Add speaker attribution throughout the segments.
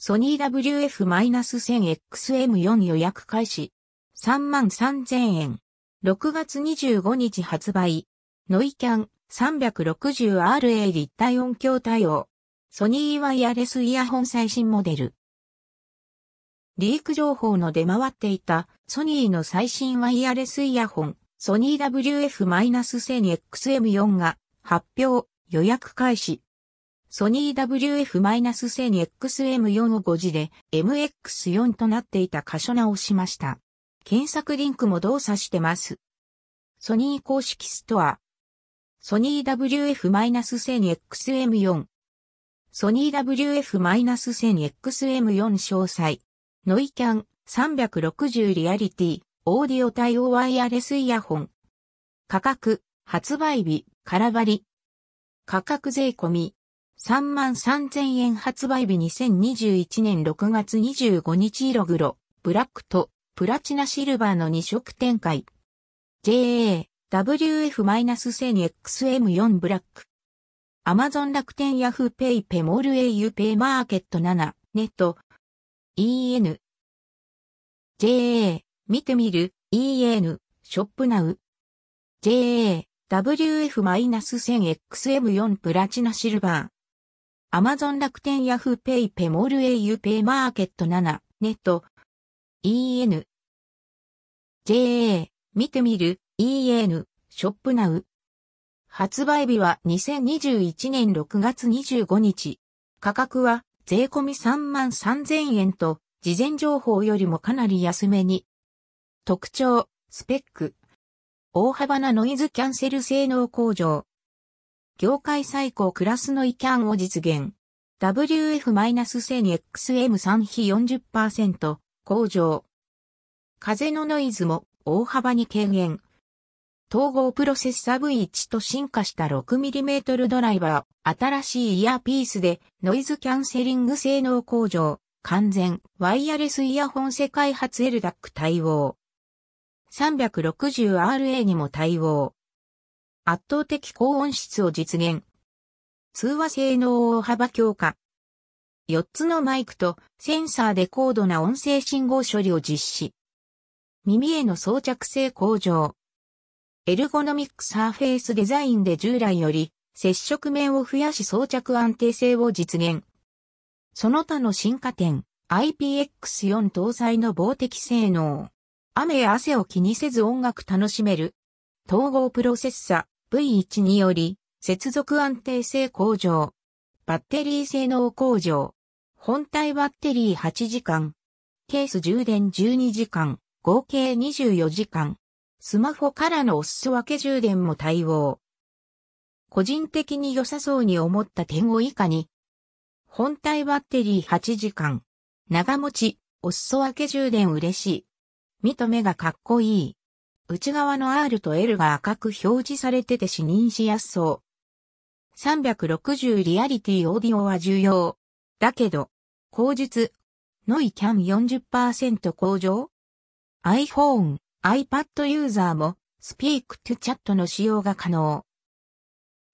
Speaker 1: ソニー WF-1000XM4 予約開始。33,000円。6月25日発売。ノイキャン 360RA 立体音響対応。ソニーワイヤレスイヤホン最新モデル。リーク情報の出回っていたソニーの最新ワイヤレスイヤホン、ソニー WF-1000XM4 が発表、予約開始。ソニー WF-1000XM4 を5時で MX4 となっていた箇所直しました。検索リンクも動作してます。ソニー公式ストア。ソニー WF-1000XM4。ソニー WF-1000XM4 詳細。ノイキャン360リアリティ、オーディオ対応ワイヤレスイヤホン。価格、発売日、空張り。価格税込み。3万3000円発売日2021年6月25日色黒、ブラックとプラチナシルバーの2色展開。JA、WF-1000XM4 ブラック。アマゾン楽天ヤフーペイペモール au ペイマーケット7、ネット、EN。JA、見てみる、EN、ショップナウ。JA、WF-1000XM4 プラチナシルバー。アマゾン楽天ヤフーペイペモール au ペイマーケット7、ネット。EN。JA、見てみる、EN、ショップナウ。発売日は2021年6月25日。価格は税込み3万3000円と、事前情報よりもかなり安めに。特徴、スペック。大幅なノイズキャンセル性能向上。業界最高クラスのイキャンを実現。WF-1000XM3 比40%向上。風のノイズも大幅に軽減。統合プロセッサ V1 と進化した 6mm ドライバー、新しいイヤーピースでノイズキャンセリング性能向上、完全、ワイヤレスイヤホン世界初 LDAC 対応。360RA にも対応。圧倒的高音質を実現。通話性能を大幅強化。4つのマイクとセンサーで高度な音声信号処理を実施。耳への装着性向上。エルゴノミックサーフェイスデザインで従来より接触面を増やし装着安定性を実現。その他の進化点、IPX4 搭載の防滴性能。雨や汗を気にせず音楽楽しめる。統合プロセッサ V1 により接続安定性向上。バッテリー性能向上。本体バッテリー8時間。ケース充電12時間。合計24時間。スマホからのお裾分け充電も対応。個人的に良さそうに思った点を以下に。本体バッテリー8時間。長持ち、お裾分け充電嬉しい。見と目がかっこいい。内側の R と L が赤く表示されてて視認しやすそう。360リアリティオーディオは重要。だけど、口述、ノイキャン40%向上 ?iPhone、iPad ユーザーも Speak to Chat の使用が可能。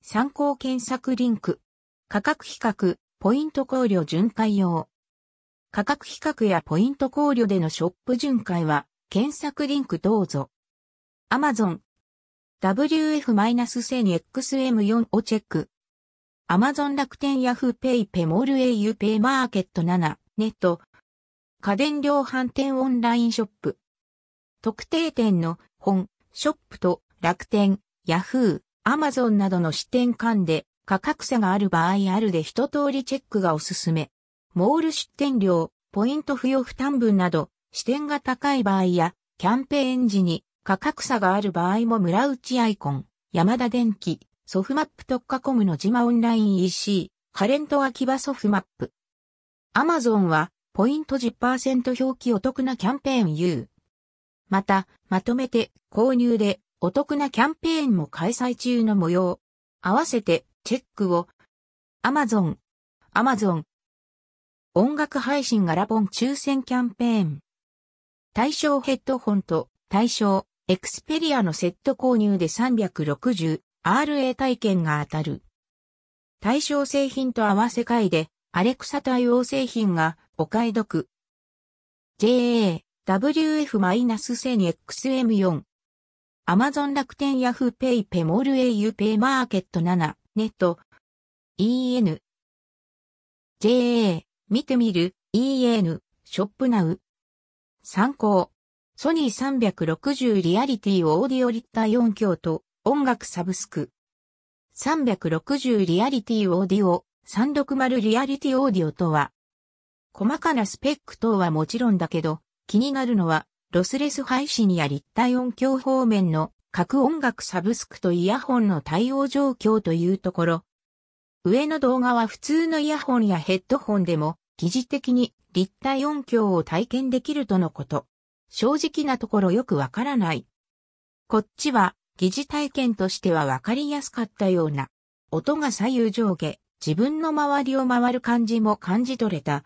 Speaker 1: 参考検索リンク。価格比較、ポイント考慮巡回用。価格比較やポイント考慮でのショップ巡回は、検索リンクどうぞ。Amazon。WF-1000XM4 をチェック。Amazon 楽天ヤフーペイペモール au ペイマーケット7ネット。家電量販店オンラインショップ。特定店の本、ショップと楽天、ヤフー、アマゾンなどの支店間で価格差がある場合あるで一通りチェックがおすすめ。モール出店料、ポイント付与負担分など、支店が高い場合や、キャンペーン時に価格差がある場合も村内アイコン、山田電機、ソフマップ特化コムの自マオンライン EC、カレント秋葉ソフマップ。アマゾンは、ポイント10%表記お得なキャンペーン U。また、まとめて購入でお得なキャンペーンも開催中の模様。合わせてチェックを。Amazon、Amazon。音楽配信ガラポン抽選キャンペーン。対象ヘッドホンと対象エクスペリアのセット購入で 360RA 体験が当たる。対象製品と合わせ替えでアレクサ対応製品がお買い得。JA、WF-1000XM4。Amazon 楽天ヤフーペイペモール au ペイマーケット7、ネット。EN。JA、見てみる、EN、ショップナウ。参考。ソニー360リアリティオーディオリッター4強と音楽サブスク。360リアリティオーディオ、360リアリティオーディオとは、細かなスペック等はもちろんだけど、気になるのは、ロスレス配信や立体音響方面の各音楽サブスクとイヤホンの対応状況というところ。上の動画は普通のイヤホンやヘッドホンでも疑似的に立体音響を体験できるとのこと。正直なところよくわからない。こっちは疑似体験としてはわかりやすかったような。音が左右上下、自分の周りを回る感じも感じ取れた。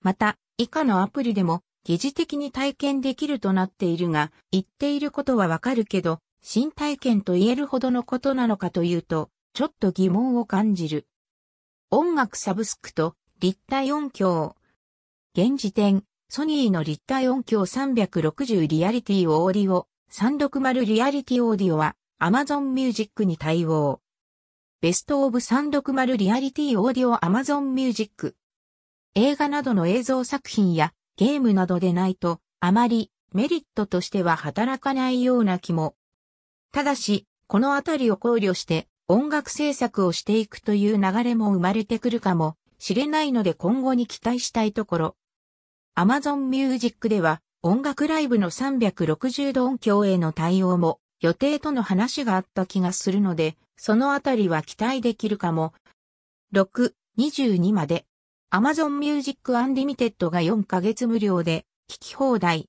Speaker 1: また、以下のアプリでも疑似的に体験できるとなっているが、言っていることはわかるけど、新体験と言えるほどのことなのかというと、ちょっと疑問を感じる。音楽サブスクと立体音響。現時点、ソニーの立体音響360リアリティオーディオ、360リアリティオーディオは Amazon Music に対応。ベストオブ360リアリティオーディオ Amazon Music。映画などの映像作品やゲームなどでないとあまりメリットとしては働かないような気も。ただし、このあたりを考慮して音楽制作をしていくという流れも生まれてくるかもしれないので今後に期待したいところ。Amazon Music では音楽ライブの360度音響への対応も予定との話があった気がするので、そのあたりは期待できるかも。6、22まで。Amazon Music Unlimited が4ヶ月無料で聞き放題。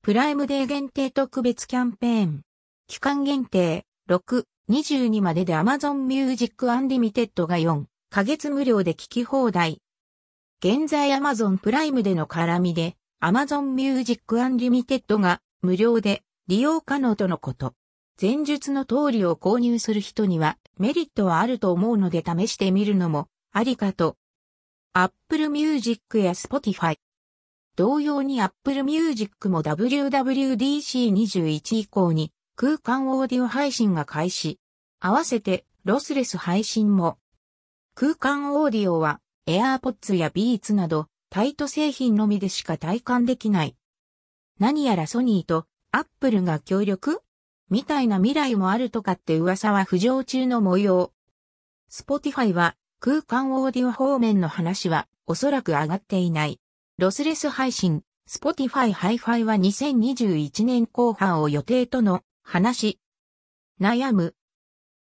Speaker 1: プライムデー限定特別キャンペーン。期間限定6、22までで Amazon Music Unlimited が4ヶ月無料で聞き放題。現在 Amazon プライムでの絡みで Amazon Music Unlimited が無料で利用可能とのこと。前述の通りを購入する人にはメリットはあると思うので試してみるのもありかと。Apple Music や Spotify。同様に Apple Music も WWDC21 以降に空間オーディオ配信が開始。合わせてロスレス配信も。空間オーディオは AirPods や Beats などタイト製品のみでしか体感できない。何やらソニーと Apple が協力？みたいな未来もあるとかって噂は浮上中の模様。Spotify は空間オーディオ方面の話はおそらく上がっていない。ロスレス配信、Spotify Hi-Fi は2021年後半を予定との話。悩む